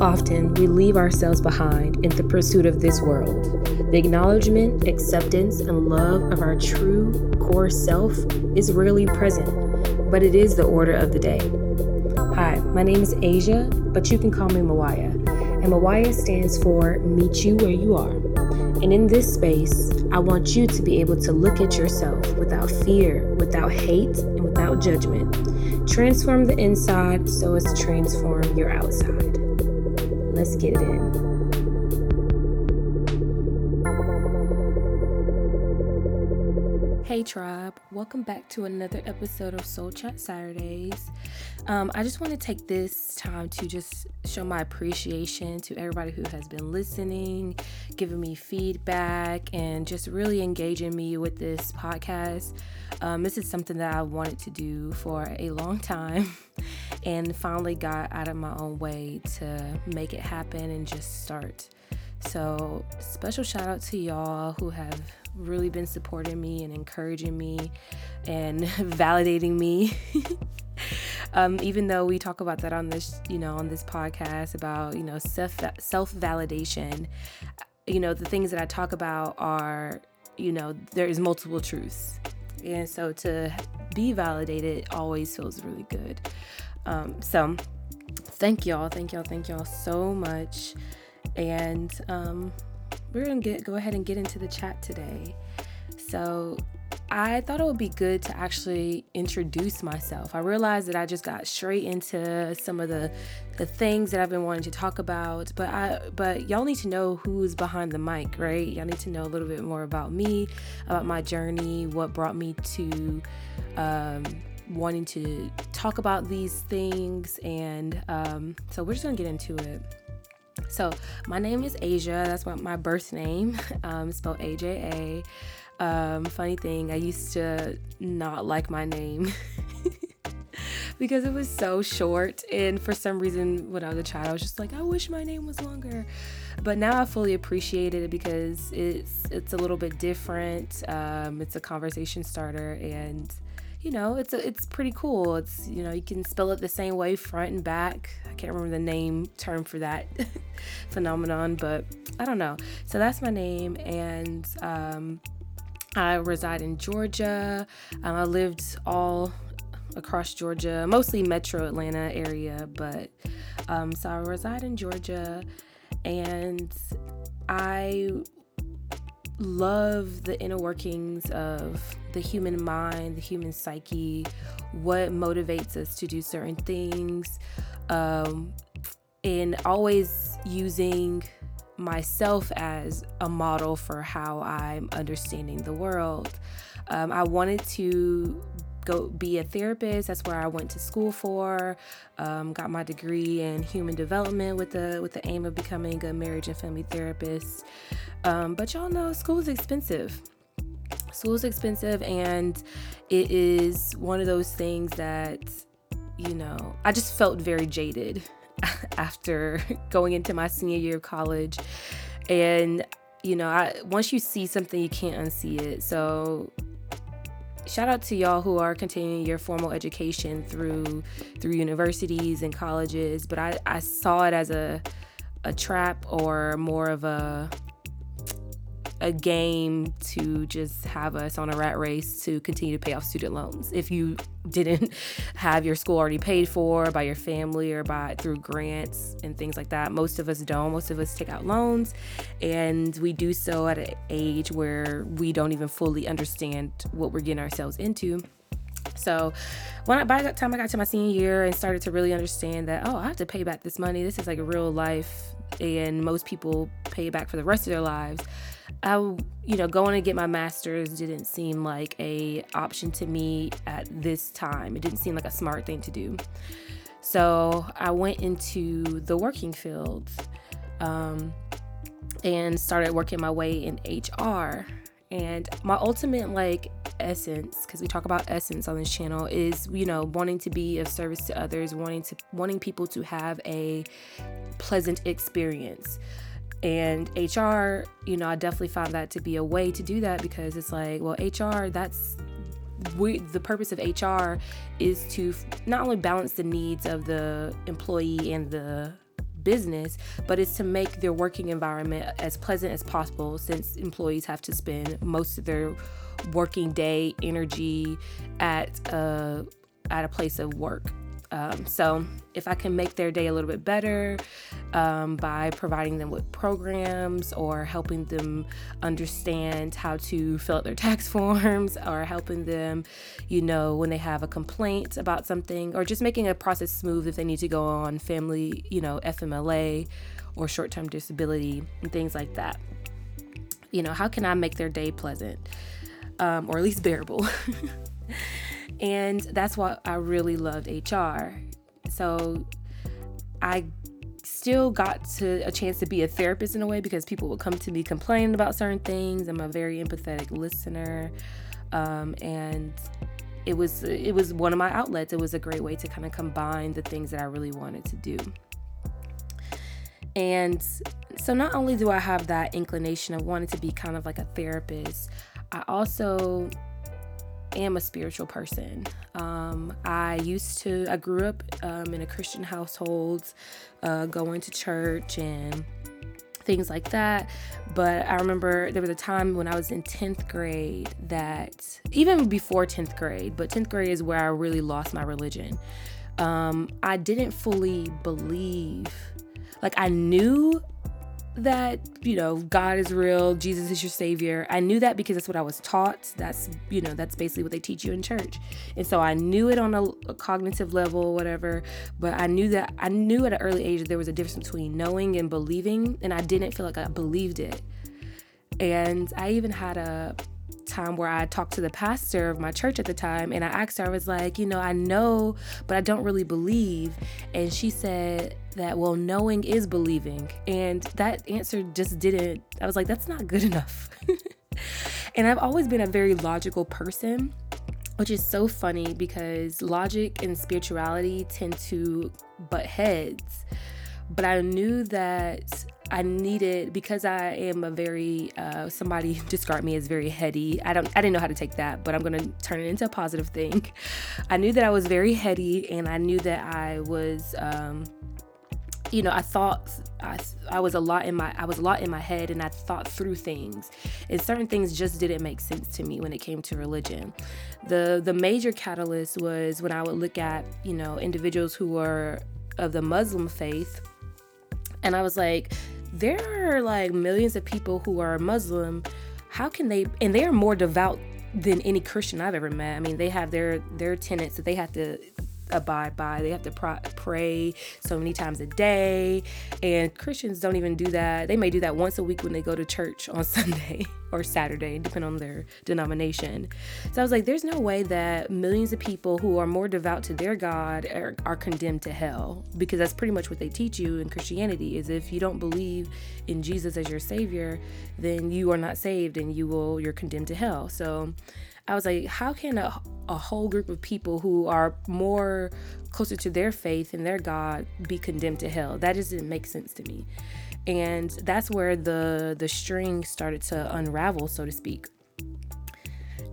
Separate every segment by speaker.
Speaker 1: often we leave ourselves behind in the pursuit of this world. The acknowledgement, acceptance, and love of our true core self is rarely present, but it is the order of the day. Hi, my name is Aja, but you can call me MYWYA. And MYWYA stands for Meet You Where You Are. And in this space, I want you to be able to look at yourself without fear, without hate, and without judgment. Transform the inside so as to transform your outside. Let's get it in. Hey tribe, welcome back to another episode of Sol Chat Saturdays. Um, I just want to take this time to just show my appreciation to everybody who has been listening, giving me feedback, and just really engaging me with this podcast. Um, this is something that I wanted to do for a long time and finally got out of my own way to make it happen and just start. So, special shout out to y'all who have really been supporting me and encouraging me and validating me. um, even though we talk about that on this, you know, on this podcast about, you know, self self validation, you know, the things that I talk about are, you know, there is multiple truths. And so to be validated always feels really good. Um, so thank y'all, thank y'all, thank y'all so much. And um, we're gonna get go ahead and get into the chat today. So I thought it would be good to actually introduce myself. I realized that I just got straight into some of the the things that I've been wanting to talk about, but I but y'all need to know who's behind the mic, right? Y'all need to know a little bit more about me, about my journey, what brought me to um, wanting to talk about these things, and um, so we're just gonna get into it. So, my name is Aja. That's what my birth name, um, spelled A J A. Um, funny thing, I used to not like my name because it was so short. And for some reason, when I was a child, I was just like, I wish my name was longer. But now I fully appreciate it because it's it's a little bit different. Um, it's a conversation starter, and you know, it's a, it's pretty cool. It's you know, you can spell it the same way front and back. I can't remember the name term for that phenomenon, but I don't know. So that's my name, and um, I reside in Georgia. Um, I lived all across Georgia, mostly Metro Atlanta area, but um, so I reside in Georgia, and I love the inner workings of the human mind, the human psyche, what motivates us to do certain things, um, and always using myself as a model for how I'm understanding the world. Um, I wanted to go be a therapist. That's where I went to school for. Um, got my degree in human development with the with the aim of becoming a marriage and family therapist. Um, but y'all know school is expensive. School is expensive, and it is one of those things that you know I just felt very jaded after going into my senior year of college, and you know I once you see something you can't unsee it. So shout out to y'all who are continuing your formal education through through universities and colleges but i i saw it as a a trap or more of a a game to just have us on a rat race to continue to pay off student loans. If you didn't have your school already paid for by your family or by through grants and things like that, most of us don't. Most of us take out loans, and we do so at an age where we don't even fully understand what we're getting ourselves into. So, when I, by the time I got to my senior year and started to really understand that, oh, I have to pay back this money. This is like a real life, and most people pay back for the rest of their lives. I, you know, going to get my master's didn't seem like a option to me at this time. It didn't seem like a smart thing to do. So I went into the working field um, and started working my way in HR. And my ultimate like essence, because we talk about essence on this channel, is you know wanting to be of service to others, wanting to wanting people to have a pleasant experience and HR, you know, I definitely found that to be a way to do that because it's like, well, HR, that's we the purpose of HR is to not only balance the needs of the employee and the business, but it's to make their working environment as pleasant as possible since employees have to spend most of their working day energy at a, at a place of work. Um, so, if I can make their day a little bit better um, by providing them with programs or helping them understand how to fill out their tax forms or helping them, you know, when they have a complaint about something or just making a process smooth if they need to go on family, you know, FMLA or short term disability and things like that. You know, how can I make their day pleasant um, or at least bearable? And that's why I really loved HR. So I still got to a chance to be a therapist in a way because people would come to me complaining about certain things. I'm a very empathetic listener. Um, and it was it was one of my outlets. It was a great way to kind of combine the things that I really wanted to do. And so not only do I have that inclination of wanting to be kind of like a therapist, I also am a spiritual person. Um, I used to, I grew up um, in a Christian household, uh, going to church and things like that. But I remember there was a time when I was in 10th grade that, even before 10th grade, but 10th grade is where I really lost my religion. Um, I didn't fully believe, like, I knew that you know god is real jesus is your savior. I knew that because that's what i was taught. That's you know that's basically what they teach you in church. And so i knew it on a, a cognitive level whatever but i knew that i knew at an early age that there was a difference between knowing and believing and i didn't feel like i believed it. And i even had a time where I talked to the pastor of my church at the time and I asked her, I was like, you know, I know, but I don't really believe. And she said that, well, knowing is believing. And that answer just didn't, I was like, that's not good enough. and I've always been a very logical person which is so funny because logic and spirituality tend to butt heads. But I knew that I needed because I am a very uh, somebody described me as very heady. I don't I didn't know how to take that, but I'm gonna turn it into a positive thing. I knew that I was very heady, and I knew that I was. Um, you know, I thought I, I was a lot in my I was a lot in my head and I thought through things. And certain things just didn't make sense to me when it came to religion. The the major catalyst was when I would look at, you know, individuals who were of the Muslim faith and I was like, there are like millions of people who are Muslim. How can they, and they're more devout than any Christian I've ever met. I mean, they have their their tenets that they have to abide by. They have to pray so many times a day. And Christians don't even do that. They may do that once a week when they go to church on Sunday or Saturday, depending on their denomination. So I was like, there's no way that millions of people who are more devout to their God are, are condemned to hell because that's pretty much what they teach you in Christianity is if you don't believe in Jesus as your savior, then you are not saved and you will you're condemned to hell. So I was like, how can a, a whole group of people who are more closer to their faith and their God be condemned to hell? That doesn't make sense to me. And that's where the the string started to unravel, so to speak.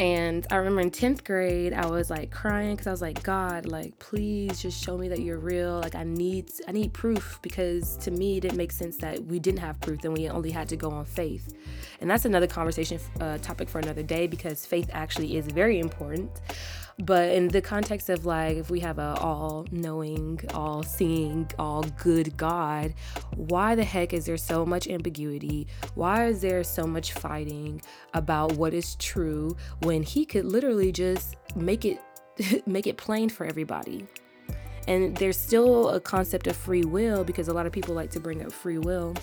Speaker 1: And I remember in 10th grade, I was like crying because I was like, God, like, please just show me that you're real. Like, I need, I need proof because to me, it didn't make sense that we didn't have proof and we only had to go on faith. And that's another conversation uh, topic for another day because faith actually is very important. But in the context of like, if we have a all knowing, all seeing, all good God, why the heck is there so much ambiguity? Why is there so much fighting about what is true when He could literally just make it make it plain for everybody? And there's still a concept of free will because a lot of people like to bring up free will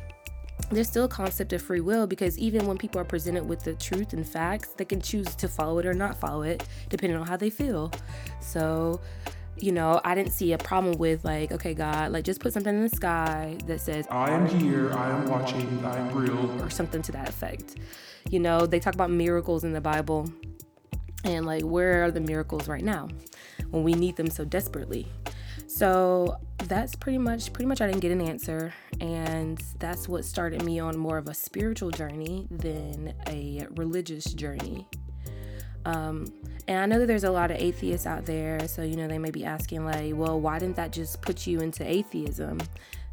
Speaker 1: there's still a concept of free will because even when people are presented with the truth and facts, they can choose to follow it or not follow it, depending on how they feel. So, you know, I didn't see a problem with like, okay, God, like just put something in the sky that says,
Speaker 2: I am here, I am watching, I am real,
Speaker 1: or something to that effect. You know, they talk about miracles in the Bible, and like, where are the miracles right now when we need them so desperately? So that's pretty much pretty much I didn't get an answer and that's what started me on more of a spiritual journey than a religious journey. Um, and I know that there's a lot of atheists out there, so you know they may be asking like, well, why didn't that just put you into atheism?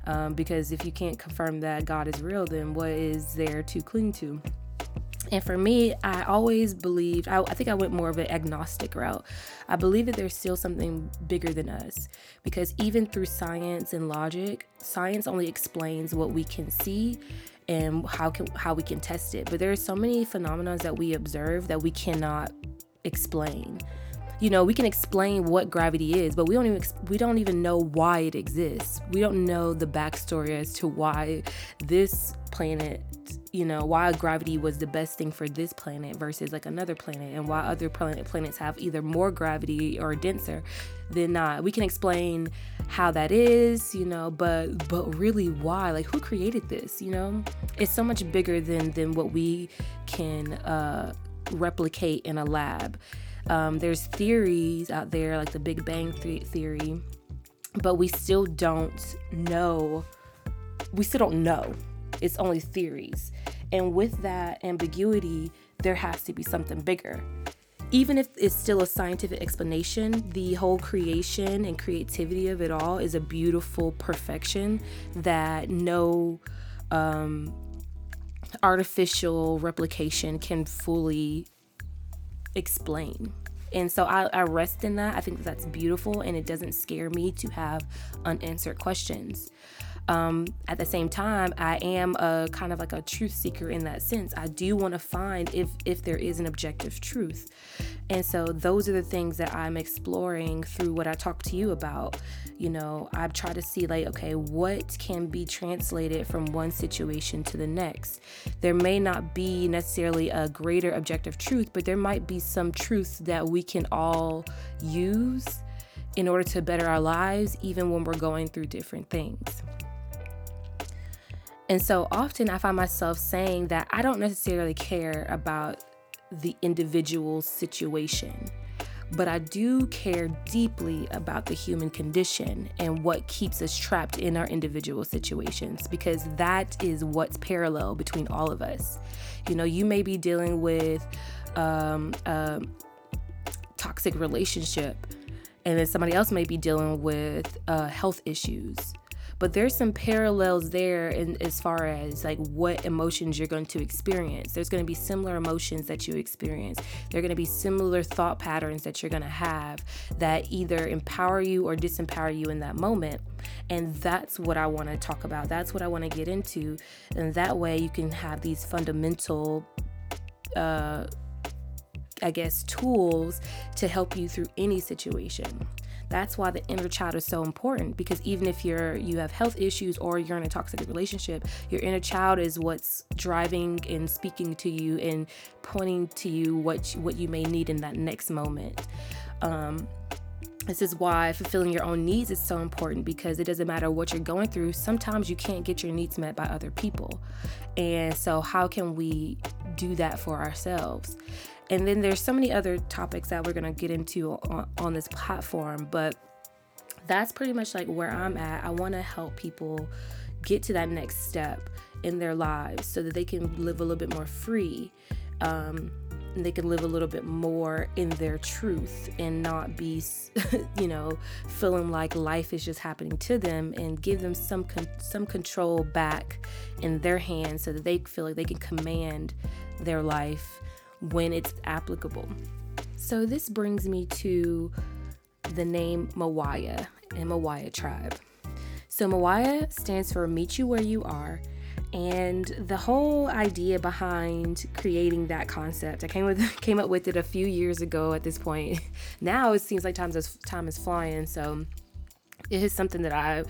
Speaker 1: Um, because if you can't confirm that God is real, then what is there to cling to? And for me, I always believed, I, I, think I went more of an agnostic route. I believe that there's still something bigger than us because even through science and logic, science only explains what we can see and how can how we can test it. But there are so many phenomena that we observe that we cannot explain. You know, we can explain what gravity is, but we don't even we don't even know why it exists. We don't know the backstory as to why this planet you know why gravity was the best thing for this planet versus like another planet and why other planet planets have either more gravity or denser than not we can explain how that is you know but but really why? Like who created this you know? It's so much bigger than than what we can uh replicate in a lab. Um, there's theories out there like the big bang th- theory but we still don't know we still don't know it's only theories. And with that ambiguity, there has to be something bigger. Even if it's still a scientific explanation, the whole creation and creativity of it all is a beautiful perfection that no um, artificial replication can fully explain. And so I, I, rest in that. I think that's beautiful and it doesn't scare me to have unanswered questions. Um, at the same time, I am a kind of like a truth seeker in that sense. I do want to find if if there is an objective truth, and so those are the things that I'm exploring through what I talk to you about. You know, I try to see like, okay, what can be translated from one situation to the next. There may not be necessarily a greater objective truth, but there might be some truth that we can all use in order to better our lives, even when we're going through different things. And so often I find myself saying that I don't necessarily care about the individual situation, but I do care deeply about the human condition and what keeps us trapped in our individual situations because that is what's parallel between all of us. You know, you may be dealing with um, a toxic relationship, and then somebody else may be dealing with uh, health issues but there's some parallels there in as far as like what emotions you're going to experience. There's going to be similar emotions that you experience. There are going to be similar thought patterns that you're going to have that either empower you or disempower you in that moment. And that's what i want to talk about. That's what i want to get into. And that way you can have these fundamental uh I guess, tools to help you through any situation. That's why the inner child is so important because even if you're you have health issues or you're in a toxic relationship, your inner child is what's driving and speaking to you and pointing to you what what you may need in that next moment. Um, this is why fulfilling your own needs is so important because it doesn't matter what you're going through. Sometimes you can't get your needs met by other people. And so, how can we do that for ourselves? And then there's so many other topics that we're going to get into on, on this platform, but that's pretty much like where I'm at. I want to help people get to that next step in their lives so that they can live a little bit more free. Um, they can live a little bit more in their truth and not be, you know, feeling like life is just happening to them and give them some con- some control back in their hands so that they feel like they can command their life when it's applicable. So, this brings me to the name MYWYA and MYWYA Tribe. So, MYWYA stands for Meet You Where You Are. And the whole idea behind creating that concept, I came with came up with it a few years ago. At this point, now it seems like time is time is flying. So, it is something that I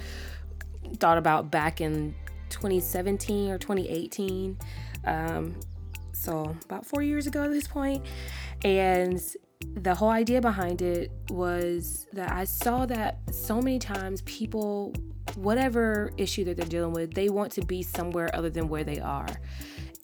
Speaker 1: thought about back in 2017 or 2018. Um, so about four years ago at this point. And the whole idea behind it was that I saw that so many times people, whatever issue that they're dealing with, they want to be somewhere other than where they are.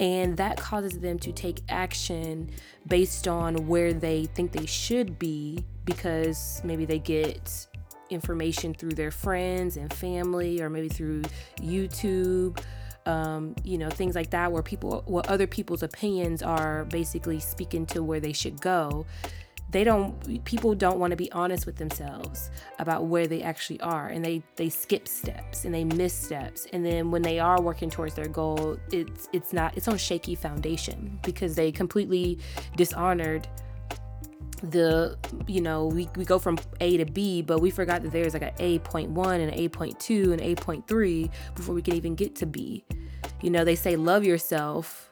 Speaker 1: And that causes them to take action based on where they think they should be because maybe they get information through their friends and family, or maybe through YouTube um, you know, things like that, where people, what other people's opinions are basically speaking to where they should go. They don't. People don't want to be honest with themselves about where they actually are, and they they skip steps and they miss steps. And then when they are working towards their goal, it's it's not. It's on shaky foundation because they completely dishonored the you know we, we go from a to b but we forgot that there's like an a point one and an a point two and a point three before we can even get to b you know they say love yourself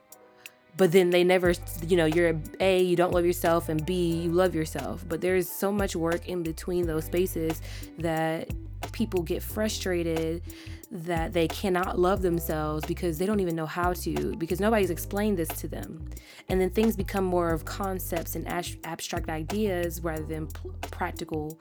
Speaker 1: but then they never you know you're a you don't love yourself and b you love yourself. But there's so much work in between those spaces that people get frustrated that they cannot love themselves because they don't even know how to because nobody's explained this to them. And then things become more of concepts and abstract ideas rather than practical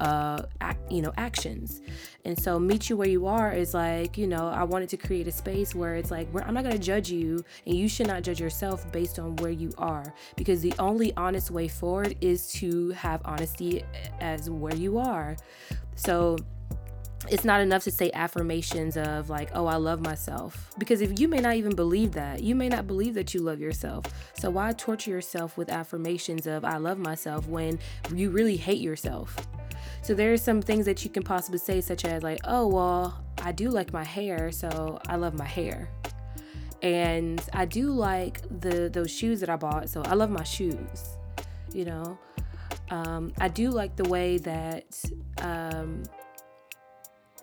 Speaker 1: uh, you know, actions. And so, meet you where you are is like, you know, I wanted to create a space where it's like, I'm not going to judge you, and you should not judge yourself based on where you are, because the only honest way forward is to have honesty as where you are. So, it's not enough to say affirmations of like oh i love myself because if you may not even believe that you may not believe that you love yourself so why torture yourself with affirmations of i love myself when you really hate yourself so there are some things that you can possibly say, such as like, "Oh well, I do like my hair, so I love my hair." And I do like the those shoes that I bought, so I love my shoes. You know, um, I do like the way that um,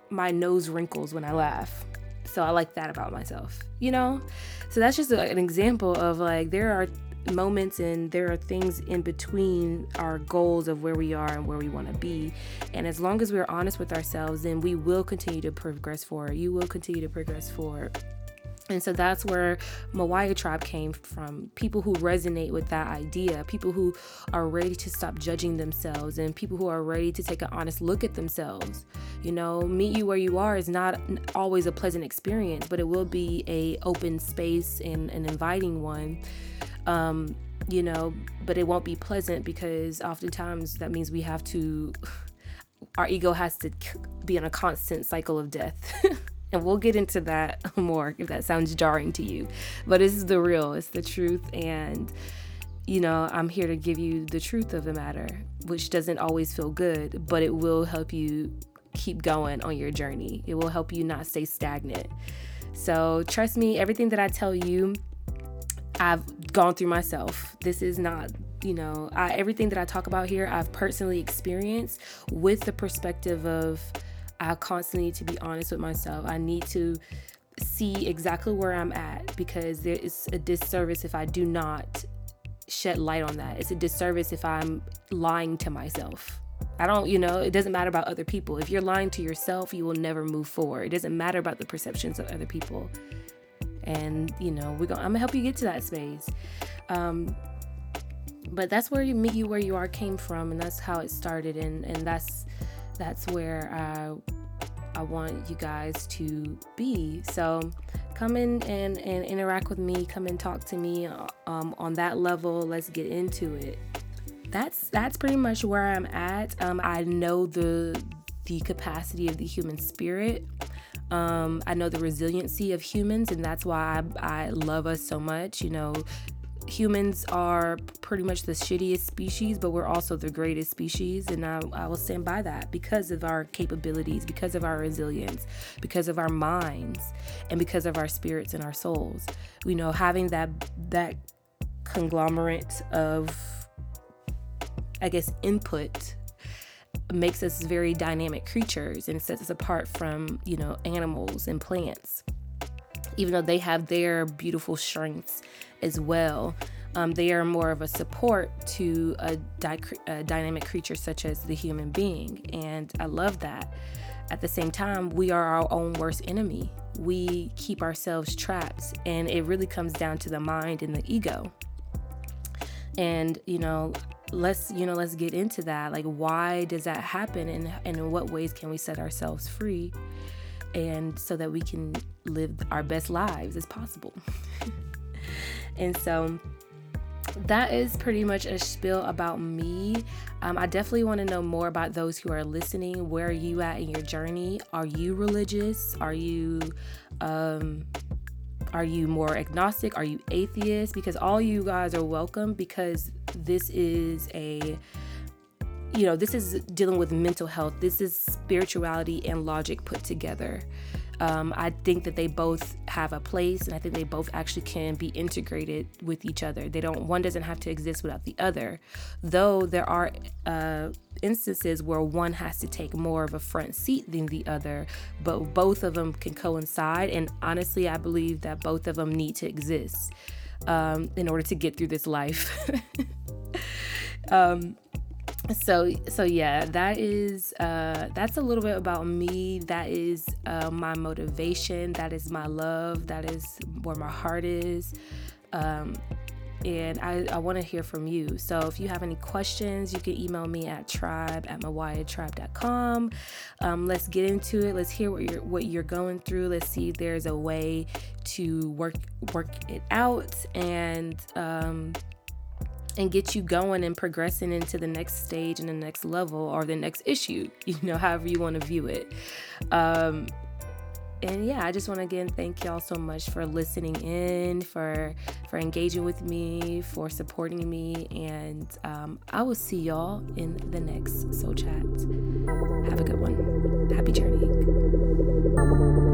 Speaker 1: my nose wrinkles when I laugh. So I like that about myself, you know? So that's just an example of like, there are moments and there are things in between our goals of where we are and where we want to be. And as long as we're honest with ourselves, then we will continue to progress forward. You will continue to progress forward. And so that's where MYWYA Tribe came from. People who resonate with that idea, people who are ready to stop judging themselves, and people who are ready to take an honest look at themselves. You know, meet you where you are is not always a pleasant experience, but it will be a open space and an inviting one um, you know, but it won't be pleasant because oftentimes that means we have to, our ego has to be in a constant cycle of death. and we'll get into that more if that sounds jarring to you. But this is the real, it's the truth. And, you know, I'm here to give you the truth of the matter, which doesn't always feel good, but it will help you keep going on your journey. It will help you not stay stagnant. So, trust me, everything that I tell you I've gone through myself. This is not, you know, I, everything that I talk about here, I've personally experienced with the perspective of I constantly need to be honest with myself. I need to see exactly where I'm at because there is a disservice if I do not shed light on that. It's a disservice if I'm lying to myself. I don't, you know, it doesn't matter about other people. If you're lying to yourself, you will never move forward. It doesn't matter about the perceptions of other people and you know we're gonna i'm gonna help you get to that space um, but that's where you meet you where you are came from and that's how it started and and that's that's where i i want you guys to be. So come in and and interact with me. Come and talk to me um, on that level. Let's get into it. That's that's pretty much where i'm at. Um, i know the the capacity of the human spirit. Um, I know the resiliency of humans, and that's why I, I love us so much. You know, humans are pretty much the shittiest species, but we're also the greatest species. And I, I, will stand by that because of our capabilities, because of our resilience, because of our minds, and because of our spirits and our souls. You know, having that that conglomerate of I guess input makes us very dynamic creatures and sets us apart from, you know, animals and plants. Even though they have their beautiful strengths as well, um, they are more of a support to a, di- a dynamic creature such as the human being. And I love that. At the same time, we are our own worst enemy. We keep ourselves trapped, and it really comes down to the mind and the ego. And, you know, let's you know let's get into that like why does that happen and, and in what ways can we set ourselves free and so that we can live our best lives as possible and so that is pretty much a spiel about me. Um, I definitely want to know more about those who are listening. Where are you at in your journey? Are you religious? Are you um, are you more agnostic? Are you atheist? Because all you guys are welcome because this is a you know, this is dealing with mental health. This is spirituality and logic put together. Um, I think that they both have a place, and I think they both actually can be integrated with each other. They don't. One doesn't have to exist without the other, though there are uh, instances where one has to take more of a front seat than the other, but both of them can coincide. And honestly, I believe that both of them need to exist um, in order to get through this life. um, so so yeah that is uh that's a little bit about me that is uh, my motivation that is my love that is where my heart is um and I, I want to hear from you. So if you have any questions, you can email me at tribe at mawayatribe.com. Um, let's get into it. Let's hear what you're what you're going through. Let's see if there's a way to work work it out and um, and get you going and progressing into the next stage and the next level or the next issue, you know, however you want to view it. Um, and yeah, I just want to again thank y'all so much for listening in, for for engaging with me, for supporting me, and um, I will see y'all in the next Sol Chat. Have a good one. Happy journeying.